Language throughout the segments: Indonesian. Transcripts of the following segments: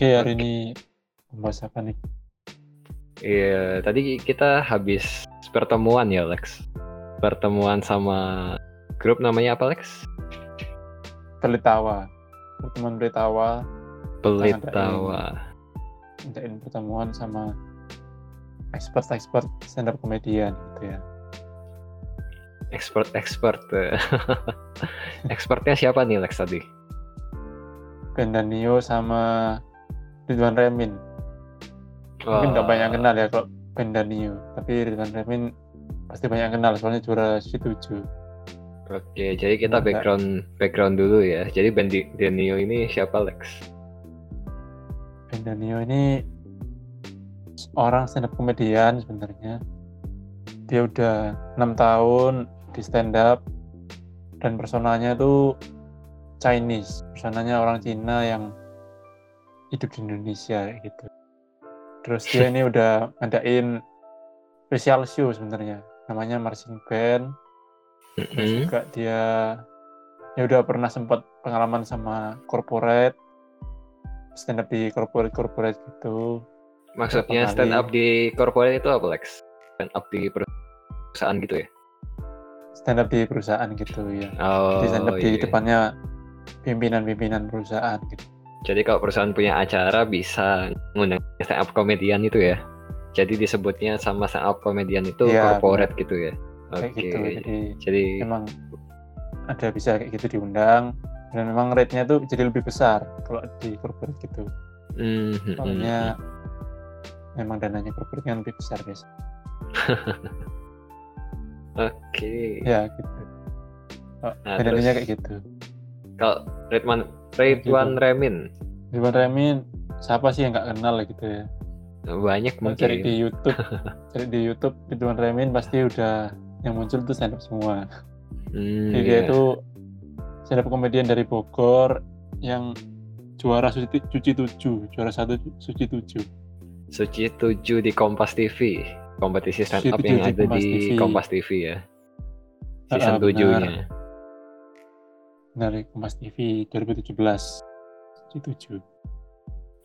Oke, hari ini membahas apa nih? Iya, tadi kita habis pertemuan ya, Lex. Pertemuan sama grup namanya apa, Lex? Pelitawa. Pertemuan Pelitawa. Pelitawa. Ngadain pertemuan sama expert-expert stand up komedian gitu ya. Expert-expert. Expertnya siapa nih, Lex tadi? Ben Danio sama Ridwan Remin. Mungkin nggak Wah, banyak yang kenal ya kalau Ben Danio. Tapi Ridwan Remin pasti banyak yang kenal soalnya juara C7. Oke, jadi kita Enggak. background background dulu ya. Jadi Bendi Denio ini siapa, Lex? Ben Danio ini orang stand up komedian sebenarnya. Dia udah enam tahun di stand up dan personanya tuh Chinese. Personanya orang Cina yang hidup di Indonesia gitu. Terus dia ini udah ngadain special show sebenarnya. Namanya Marching Band. Terus Mm-mm. juga dia ya udah pernah sempat pengalaman sama corporate stand up di corporate corporate gitu Maksudnya stand up di corporate itu apa, Lex? Stand up di perusahaan gitu ya? stand up di perusahaan gitu ya Oh, di stand up di iya. depannya pimpinan-pimpinan perusahaan gitu Jadi kalau perusahaan punya acara bisa ngundang stand up komedian itu ya. Jadi disebutnya sama stand up komedian itu Iya, corporate gitu ya. Oke. gitu jadi Jadi memang ada bisa kayak gitu diundang dan memang rate-nya tuh jadi lebih besar kalau di corporate gitu mm, soalnya memang dananya corporate kan lebih besar guys mm. Oke. ya gitu oh, Nah, terus- kayak gitu Kalau Redman Ridwan. Remin Ridwan Remin siapa sih yang nggak kenal gitu ya banyak Kalau cari di mungkin. YouTube cari di YouTube Ridwan Remin pasti udah yang muncul tuh stand up semua Hmm, Jadi dia iya. itu stand up komedian dari Bogor yang juara suci, suci tujuh juara satu suci tujuh Suci 7 di Kompas TV. Kompetisi stand up 7 yang di ada di TV. Kompas TV ya. Ah, Season ah, 7 benar. nya. Dari Kompas TV 2017 suci tujuh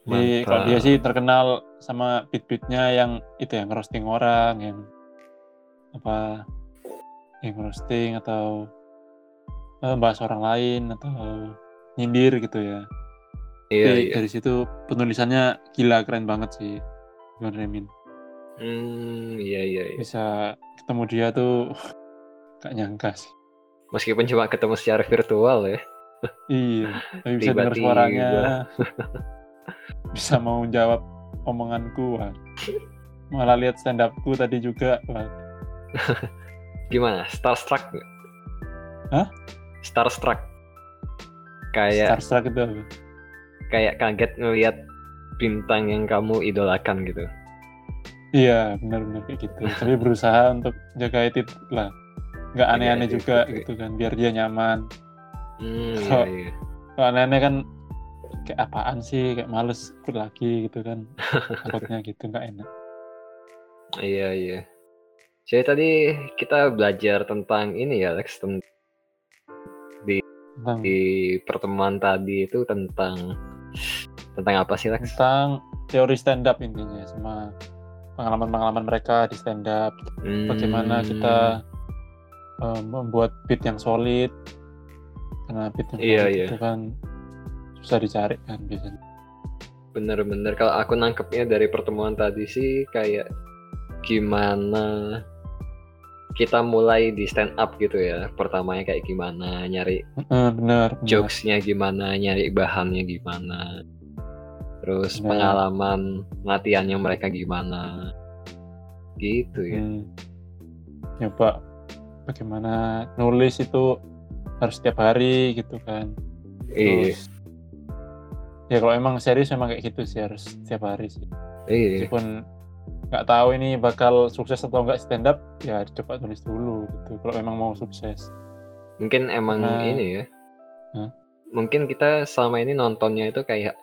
jadi Mantap. kalau dia sih terkenal sama beat-beatnya yang itu yang roasting orang yang apa yang roasting atau eh, bahas orang lain atau nyindir gitu ya Iya, Jadi iya. dari situ penulisannya gila keren banget sih Ridwan Remin Hmm, iya, iya, iya. bisa ketemu dia tuh gak nyangka sih Meskipun cuma ketemu secara virtual ya. iya tapi bisa dengar suaranya bisa mau jawab omonganku wah. malah lihat stand upku tadi juga wah. Gimana? Starstruck? Hah? Starstruck. Kayak starstruck itu apa? kayak kaget ngelihat bintang yang kamu idolakan gitu. iya benar-benar kayak gitu tapi berusaha untuk jaga itu lah nggak aneh-aneh Iya, juga iya. gitu kan biar dia nyaman Hmm, iya, Kalau- iya. kalau aneh-aneh kan kayak apaan sih kayak males ikut lagi gitu kan takutnya gitu nggak enak Iya, iya. Jadi tadi kita belajar tentang ini ya, Lex, tentang tentang di pertemuan tadi itu tentang tentang apa sih, Lex? tentang teori stand up intinya sama pengalaman-pengalaman mereka di stand up bagaimana Hmm, kita eh, membuat beat yang solid karena beat yang Iya, solid iya. itu kan susah dicari kan biasanya bener-bener kalau aku nangkepnya dari pertemuan tadi sih kayak gimana kita mulai di stand up gitu ya. Pertamanya kayak gimana nyari benar benar. jokesnya gimana, nyari bahannya gimana. Terus Benar. pengalaman latihannya mereka gimana. Gitu ya. Hmm. nyoba bagaimana nulis itu harus setiap hari gitu kan Iya, ya kalau emang serius memang kayak gitu sih harus setiap hari sih iya. meskipun nggak tahu ini bakal sukses atau enggak stand up ya coba tulis dulu gitu kalau memang mau sukses Mungkin emang Nah. ini ya. Hah? Mungkin kita selama ini nontonnya itu kayak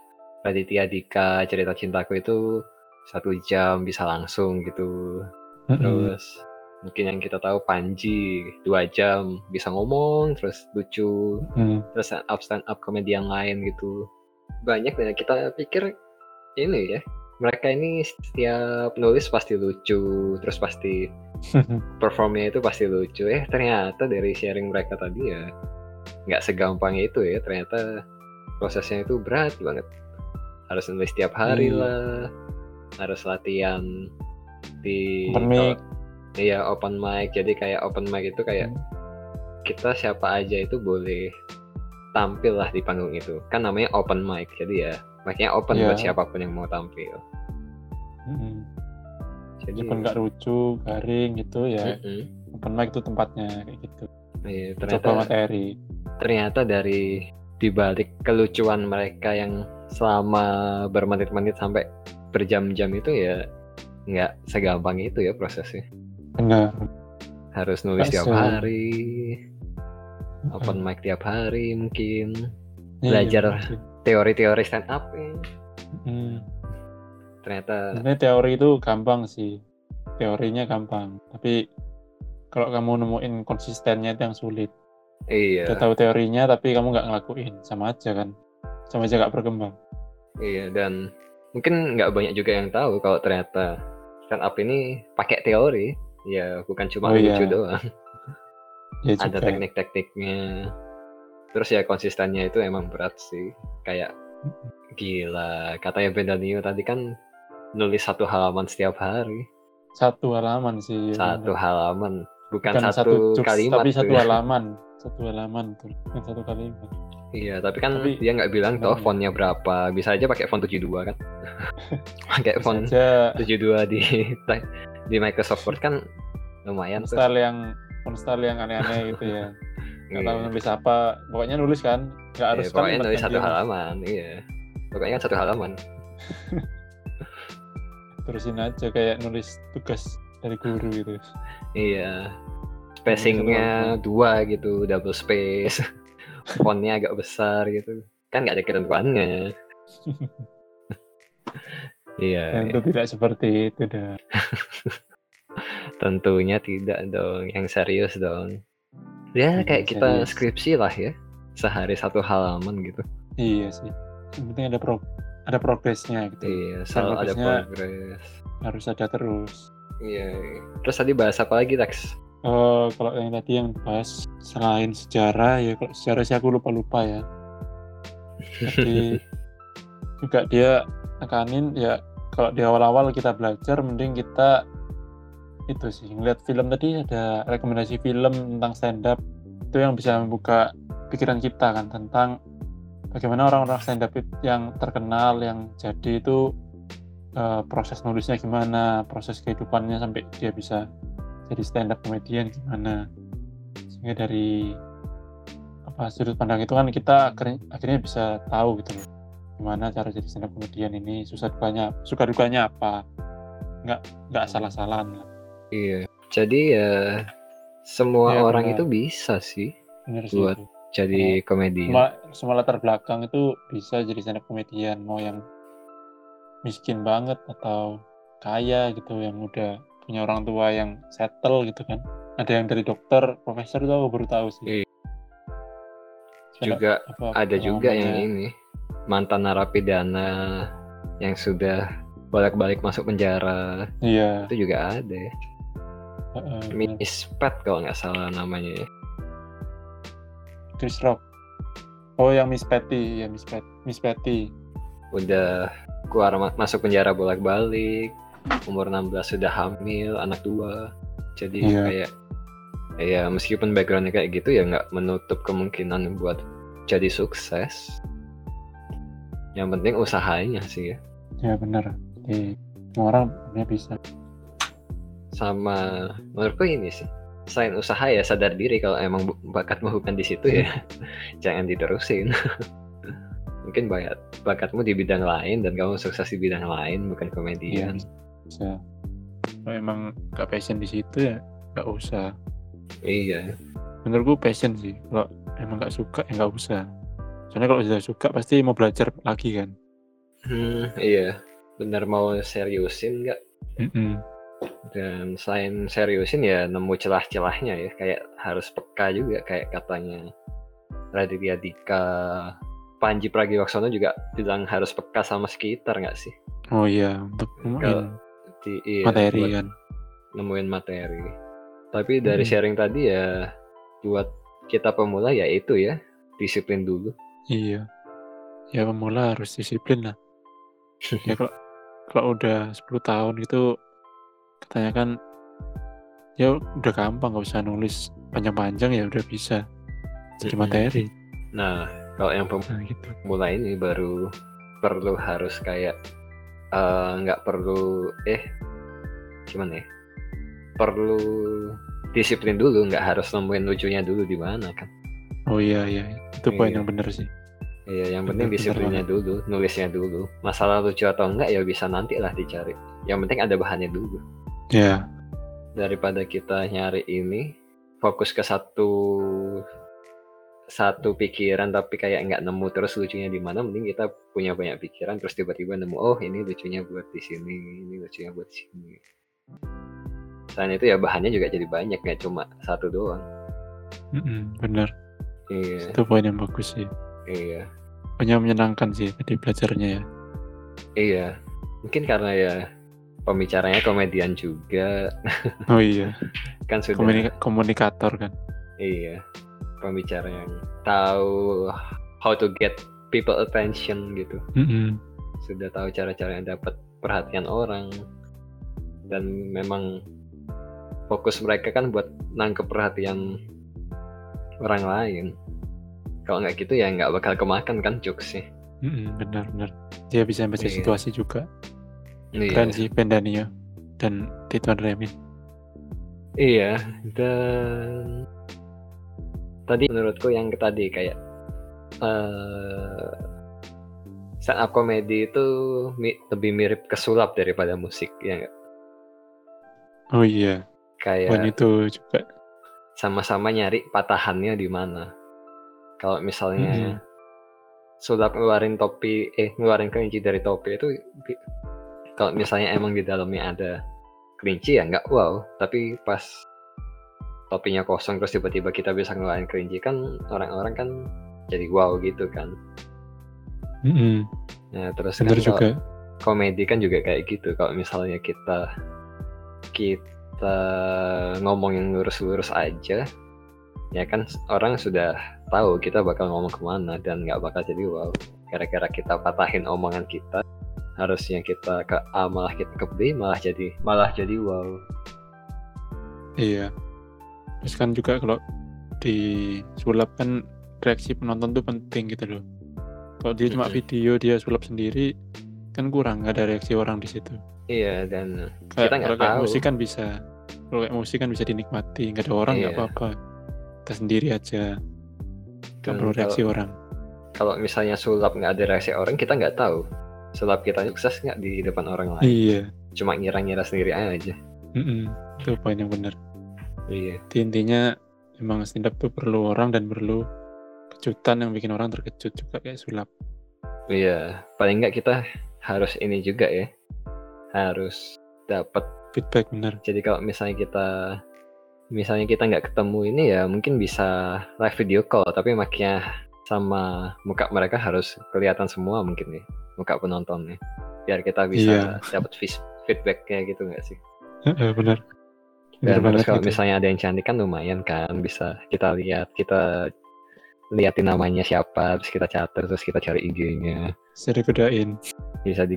Raditya Dika cerita cintaku itu satu jam bisa langsung gitu. Terus mungkin yang kita tahu Panji dua jam bisa ngomong terus lucu. Hmm. terus stand up stand up komedian lain gitu. Banyak ya kita pikir ini ya mereka ini setiap nulis pasti lucu terus pasti performnya itu pasti lucu. Eh ternyata dari sharing mereka tadi ya nggak segampang itu ya. Ternyata prosesnya itu berat banget. Harus nulis setiap hari hmm. lah. Harus latihan di iya open mic jadi kayak open mic itu kayak hmm. kita siapa aja itu boleh tampil lah di panggung itu kan namanya open mic jadi ya makanya open yeah. buat siapa pun yang mau tampil hmm. jadi pun nggak lucu garing gitu ya -hmm. open mic itu tempatnya kayak gitu iya, ternyata, coba materi ternyata dari dibalik kelucuan mereka yang selama bermenit-menit sampai berjam-jam itu ya nggak segampang itu ya prosesnya benar. Harus nulis tiap hari. Open mic tiap hari mungkin. Iya, belajar teori-teori stand up ya. hmm. ternyata ini teori itu gampang sih. Teorinya gampang. Tapi kalau kamu nemuin konsistennya itu yang sulit. Iya. Udah tahu teorinya tapi kamu nggak ngelakuin. Sama aja kan. Sama aja nggak berkembang. Iya dan mungkin nggak banyak juga yang tahu kalau ternyata stand up ini pakai teori ya bukan cuma oh, lucu iya. doang. Ya, ada teknik-tekniknya. Terus ya konsistennya itu emang berat sih. Kayak gila katanya Bendanio tadi kan nulis satu halaman setiap hari. Satu halaman sih satu halaman bukan, bukan satu, satu kalimat tapi satu halaman. Satu halaman tuh bukan satu kalimat iya tapi kan tapi, dia nggak bilang toh fontnya berapa. Bisa aja pakai font 72 kan? Pakai font aja... 72 di di Microsoft Word kan lumayan style yang style yang aneh-aneh gitu ya. Nggak tahu iya. nulis apa. Pokoknya nulis kan. Nggak harus yeah, pokoknya nulis satu halaman iya. Pokoknya kan satu halaman. Terusin aja kayak nulis tugas dari guru gitu. Iya. Spacingnya dua gitu double space fontnya agak besar gitu kan nggak ada ketentuannya iya itu tidak seperti itu dah Tentunya tidak dong, yang serius dong. Ya kayak kita skripsi lah ya, sehari satu halaman gitu. Iya sih, yang penting ada pro ada progresnya gitu. Iya, selalu ada progres. Harus ada terus. Iya, terus tadi bahas apa lagi Lex? Uh, kalau yang tadi yang bahas selain sejarah ya kalau sejarah sih aku lupa lupa ya. Jadi juga dia tekanin ya kalau di awal-awal kita belajar mending kita itu sih ngeliat film tadi ada rekomendasi film tentang stand up itu yang bisa membuka pikiran kita kan tentang bagaimana orang-orang stand up yang terkenal yang jadi itu uh, proses nulisnya gimana proses kehidupannya sampai dia bisa jadi stand up comedian gimana sehingga dari apa sudut pandang itu kan kita akhirnya, bisa tahu gitu loh gimana cara jadi stand up comedian ini susah dukanya suka dukanya apa nggak nggak salah-salahan lah Iya. Jadi ya semua ya, orang benar. itu bisa sih benar buat sih. jadi ya. komedi. Semua, semua latar belakang itu bisa jadi stand up komedian mau yang miskin banget atau kaya gitu yang udah punya orang tua yang settle gitu kan. Ada yang dari dokter, profesor tuh aku baru tahu sih. Iya. Juga apa, ada juga yang ini mantan narapidana yang sudah balik-balik masuk penjara. Iya. Itu juga ada ya. Uh, Miss Pat kalau nggak salah namanya ya. Chris Rock. Oh yang Miss Patty, ya Miss Pat, Miss Patty. Udah keluar masuk penjara bolak-balik, umur 16 sudah hamil, anak dua. Jadi yeah. kayak ya meskipun backgroundnya kayak gitu ya nggak menutup kemungkinan buat jadi sukses. Yang penting usahanya sih ya. Ya benar. Jadi semua orang bisa sama menurutku ini sih selain usaha ya sadar diri kalau emang bakatmu bukan di situ ya jangan diterusin mungkin bakat bakatmu di bidang lain dan kamu sukses di bidang lain bukan komedian ya, kalau emang gak passion di situ ya gak usah. Iya. Menurutku passion sih. Kalau emang gak suka ya gak usah. Soalnya kalau sudah suka pasti mau belajar lagi kan. Hmm, iya. Benar mau seriusin nggak? Mm -mm dan selain seriusin ya nemu celah-celahnya ya. Kayak harus peka juga kayak katanya Raditya Dika Panji Pragiwaksono juga bilang harus peka sama sekitar nggak sih? Oh iya, untuk di, iya, materi kan. Nemuin materi. Tapi dari hmm. sharing tadi ya buat kita pemula ya itu ya, disiplin dulu. Iya. Ya pemula harus disiplin lah. ya kalau kalau udah 10 tahun itu katanya kan ya udah gampang nggak usah nulis panjang-panjang ya udah bisa jadi materi. Nah, kalau yang pemula nah, gitu. ini baru perlu harus kayak nggak uh, perlu eh gimana ya? Perlu disiplin dulu, nggak harus nemuin lucunya dulu di mana kan? Oh iya iya, itu poin iya. yang benar sih. Iya, yang penting disiplinnya dulu, nulisnya dulu. Masalah lucu atau enggak ya bisa nanti lah dicari. Yang penting ada bahannya dulu. Iya. Yeah. Daripada kita nyari ini, fokus ke satu satu pikiran tapi kayak nggak nemu terus lucunya di mana mending kita punya banyak pikiran terus tiba-tiba nemu oh ini lucunya buat di sini ini lucunya buat di sini. Selain itu ya bahannya juga jadi banyak nggak cuma satu doang. Mm bener iya. Itu poin yang bagus sih. Iya. Punya menyenangkan sih tadi belajarnya ya. Iya. Mungkin karena ya pembicaranya komedian juga. Oh iya. Kan sudah Komunika komunikator kan. Iya pembicara yang tahu how to get people attention gitu. Mm-hmm. Sudah tahu cara-cara yang dapat perhatian orang dan memang fokus mereka kan buat nangkep perhatian orang lain. Kalau nggak gitu ya nggak bakal kemakan kan sih. Mm-hmm, benar benar. Dia bisa baca yeah. situasi juga. Iya. Keren sih Pendanio dan Tituan Remin. Iya dan tadi menurutku yang tadi kayak uh, stand up comedy itu mi lebih mirip ke sulap daripada musik ya gak? Oh iya. Kayak itu juga sama-sama nyari patahannya di mana. Kalau misalnya mm -hmm. sulap ngeluarin topi eh ngeluarin kelinci dari topi itu kalau misalnya emang di dalamnya ada kelinci ya nggak wow, tapi pas topinya kosong terus tiba-tiba kita bisa ngeluarin kelinci kan orang-orang kan jadi wow gitu kan. Mm -hmm. nah terus kan juga. komedi kan juga kayak gitu. Kalau misalnya kita kita ngomong yang lurus-lurus aja ya kan orang sudah tahu kita bakal ngomong ke mana dan nggak bakal jadi wow. Kira-kira kita patahin omongan kita harusnya kita ke A malah kita ke B malah jadi malah jadi wow. Iya terus kan juga kalau di sulap kan reaksi penonton tuh penting gitu loh. Kalau dia cuma video dia sulap sendiri kan kurang nggak ada reaksi orang di situ. Iya dan kayak, kita nggak tahu. musik kan bisa kalau kayak musik kan bisa dinikmati nggak ada orang nggak iya. apa-apa. Kita sendiri aja. Nggak perlu reaksi kalau, orang. kalau misalnya sulap nggak ada reaksi orang kita nggak tahu. Sulap kita sukses nggak di depan orang lain? Iya. Cuma ngira-ngira sendiri aja. Mm -mm. itu poin yang benar Iya. Di intinya emang stand up tuh perlu orang dan perlu kejutan yang bikin orang terkejut juga kayak sulap. Iya, paling nggak kita harus ini juga ya, harus dapat feedback benar. Jadi kalau misalnya kita misalnya kita nggak ketemu ini ya mungkin bisa live video call tapi maknya sama muka mereka harus kelihatan semua mungkin nih muka penontonnya biar kita bisa iya. dapat feedbacknya gitu nggak sih? benar. Dan terus kalau gitu. misalnya ada yang cantik kan lumayan kan bisa kita lihat kita liatin namanya siapa terus kita catat terus kita cari IG-nya. Bisa digodain. Bisa di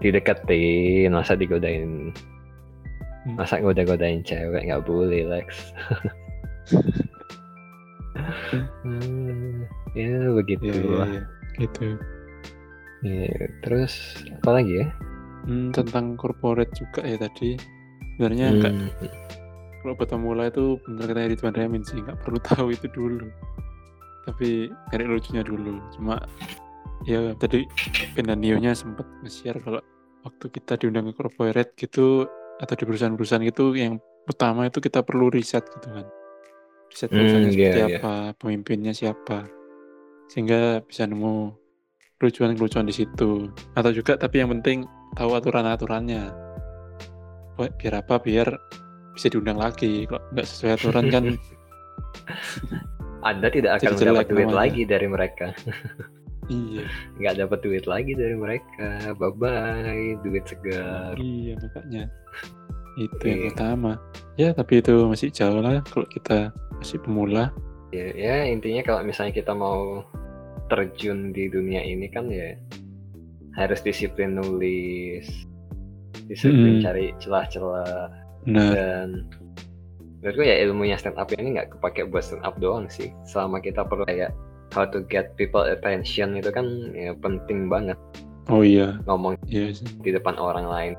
dideketin masa digodain hmm. masa goda-godain cewek nggak boleh Lex hmm, ya begitu ya, ya, ya. gitu ya, terus apa lagi ya hmm, tentang corporate juga ya tadi sebenarnya hmm. enggak kalau mulai itu benar kata Ridwan Remin sih nggak perlu tahu itu dulu. Tapi cari lucunya dulu. Cuma ya tadi Pendanionya sempat nge-share kalau waktu kita diundang ke corporate gitu atau di perusahaan-perusahaan gitu yang pertama itu kita perlu riset gitu kan. Riset perusahaannya hmm, seperti yeah, apa yeah. pemimpinnya siapa sehingga bisa nemu lucuan-lucuan di situ. Atau juga tapi yang penting tahu aturan-aturannya biar apa biar bisa diundang lagi kalau nggak sesuai aturan kan anda tidak akan mendapat duit namanya. lagi dari mereka Iya. nggak dapat duit lagi dari mereka bye bye duit segar Iya makanya itu Iya. yang utama. Ya tapi itu masih jauh lah kalau kita masih pemula. ya, ya intinya kalau misalnya kita mau terjun di dunia ini kan ya harus disiplin nulis disiplin Mm-mm. cari celah-celah Nah, dan menurutku ya ilmunya stand up ini nggak kepake buat stand up doang sih selama kita perlu kayak how to get people attention itu kan ya penting banget oh iya, ngomong iya sih. di depan orang lain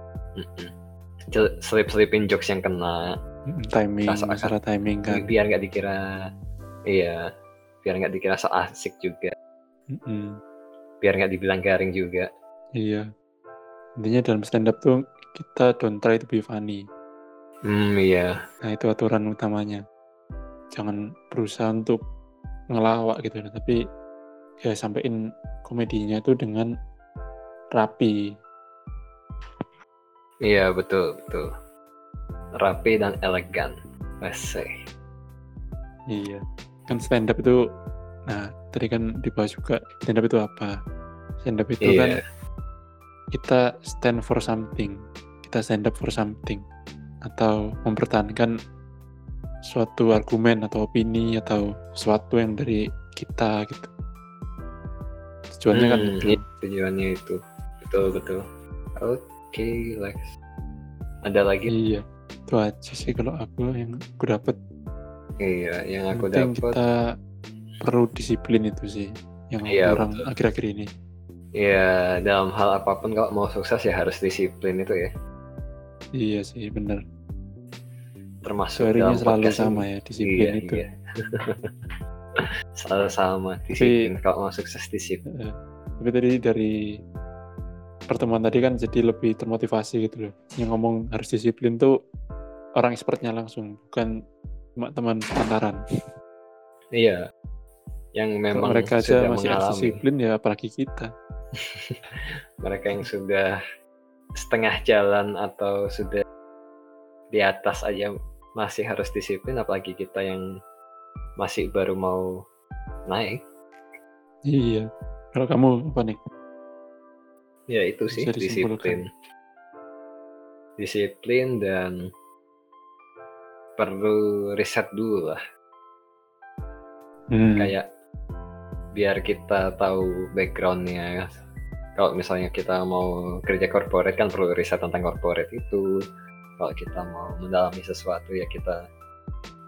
selip selipin jokes yang kena Mm, Timing, Rasa- masalah timing kan. biar nggak dikira iya biar nggak dikira so asik juga Mm-mm. biar nggak dibilang garing juga Iya. Intinya dalam stand up tuh kita don't try to be funny. hmm iya Nah itu aturan utamanya. Jangan berusaha untuk ngelawak gitu, tapi ya sampein komedinya itu dengan rapi. iya betul betul rapi dan elegan Asik. Iya. Kan stand up itu, nah tadi kan dibahas juga stand up itu apa? Stand up itu kan iya kita stand for something, kita stand up for something, atau mempertahankan suatu argumen atau opini atau sesuatu yang dari kita gitu. Tujuannya kan Hmm, itu. iya, tujuannya itu betul betul oke Lex ada lagi Iya, itu aja sih kalau aku yang aku dapat. iya yang aku dapat kita perlu disiplin itu sih yang Iya, kurang betul. akhir-akhir ini. Ya dalam hal apa pun kalau mau sukses ya harus disiplin itu ya Iya sih, bener. termasuk Teorinya dalam selalu sama ya, disiplin iya, itu. iya. selalu sama disiplin kalau mau sukses disiplin Eh, tapi tadi dari pertemuan tadi kan jadi lebih termotivasi gitu loh. Yang ngomong harus disiplin tuh orang expertnya langsung, bukan cuma teman sepantaran. iya yang Kalau memang mereka aja masih harus mengalami disiplin ya apalagi kita. mereka yang sudah setengah jalan atau sudah di atas aja masih harus disiplin apalagi kita yang masih baru mau naik. Iya. Kalau kamu apa nih? ya itu sih disiplin. Disiplin dan perlu riset dulu lah. Hmm, kayak biar kita tahu backgroundnya. Kalau misalnya kita mau kerja corporate kan perlu riset tentang corporate itu. Kalau kita mau mendalami sesuatu ya kita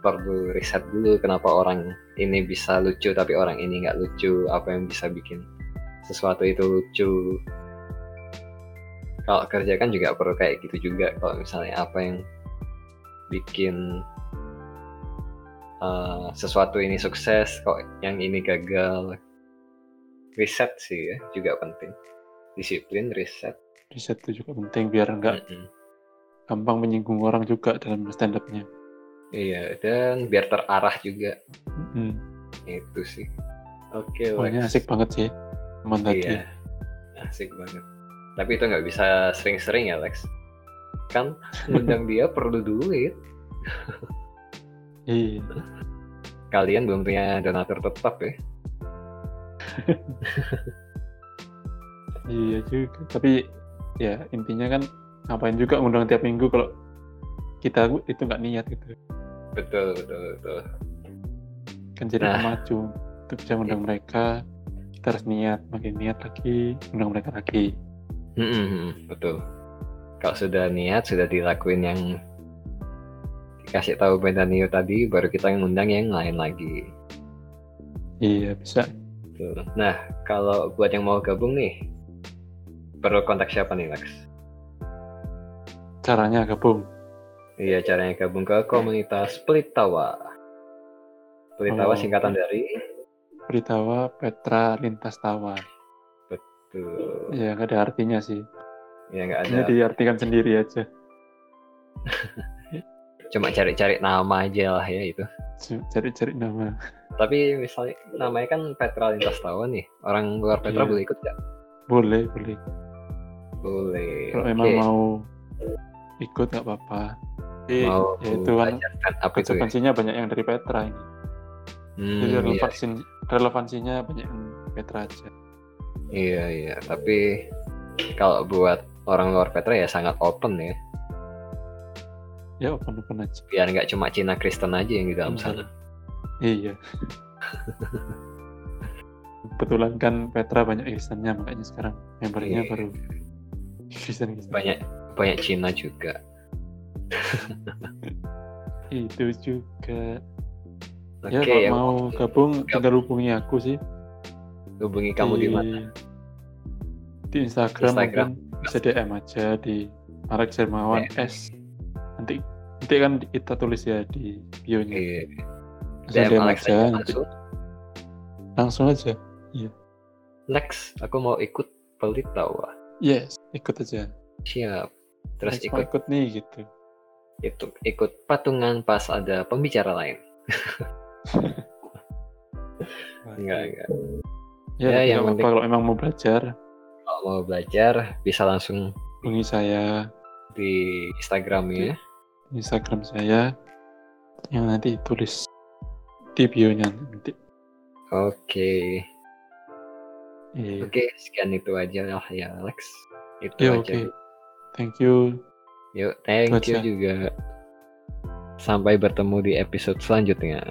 perlu riset dulu kenapa orang ini bisa lucu tapi orang ini nggak lucu. Apa yang bisa bikin sesuatu itu lucu. Kalau kerja kan juga perlu kayak gitu juga. Kalau misalnya apa yang bikin uh, sesuatu ini sukses kok yang ini gagal? Riset sih ya juga penting. Disiplin riset. Riset itu juga penting biar nggak Mm-mm. gampang menyinggung orang juga dalam stand up-nya. iya dan biar terarah juga. Hmm, itu sih. Oke pokoknya Lex. asik banget sih teman tadi. iya asik banget. Tapi itu nggak bisa sering-sering ya Lex. Kan ngundang dia perlu duit Iya. kalian belum punya donatur tetap ya Iya juga. Tapi ya intinya kan ngapain juga ngundang tiap minggu kalau kita itu nggak niat gitu. betul betul betul Kan jadi Nah. pemacu untuk bisa ngundang mereka. Kita harus niat, makin niat lagi, undang mereka lagi. Mm-mm, betul. Kalau sudah niat, sudah dilakuin yang dikasih tahu Bendanio tadi, baru kita ngundang yang lain lagi. Iya bisa. Tuh. Nah, kalau buat yang mau gabung nih, perlu kontak siapa nih, Lex? Caranya gabung. Iya, caranya gabung ke komunitas Pelitawa. Pelitawa Oh, singkatan dari Beritawa Petra Lintas Tawa. tuh, Ya nggak ada artinya sih. ya nggak ada. Hanya diartikan sendiri aja. Cuma cari-cari nama aja lah ya itu. Cari-cari nama. Tapi misalnya namanya kan Petra Lintas Tawa nih, orang luar Petra Iya. boleh ikut nggak? Boleh, boleh. Boleh. Kalau Oke. memang mau ikut nggak apa-apa. Mau ya itu kan up itu ya. banyak yang dari Petra ini. Hmm, Jadi iya. relevansi, relevansinya banyak yang Petra aja. Iya iya, tapi kalau buat orang luar Petra ya sangat open ya. Ya open open aja. Biar nggak cuma Cina Kristen aja yang di dalam sana. Iya. Kebetulan kan Petra banyak Kristennya makanya sekarang membernya Iya. baru Kristen Kristen. Banyak banyak Cina juga. Itu juga. Oke, ya kalau yang mau gabung tinggal hubungi aku sih. hubungi kamu di mana? Di Instagram, Instagram. mungkin bisa DM aja di Marek Jermawan S. Nanti nanti kan kita tulis ya di bio-nya. Iya. Langsung DM Alex aja, langsung. langsung aja. Lex, aku mau ikut pelit tau. Yes, ikut aja. Siap. Terus Lex ikut ikut nih gitu. itu ikut patungan pas ada pembicara lain. Enggak, enggak. Ya, Ya, yang nggak penting- kalau memang mau belajar, Kalau mau belajar bisa langsung hubungi saya di Instagram ya. Instagram saya yang nanti tulis di bio-nya nanti. Oke. Iya. Oke, sekian itu aja lah ya Alex. Itu Ya, aja. oke. Thank you. Yuk, thank Itu you juga. Sampai bertemu di episode selanjutnya.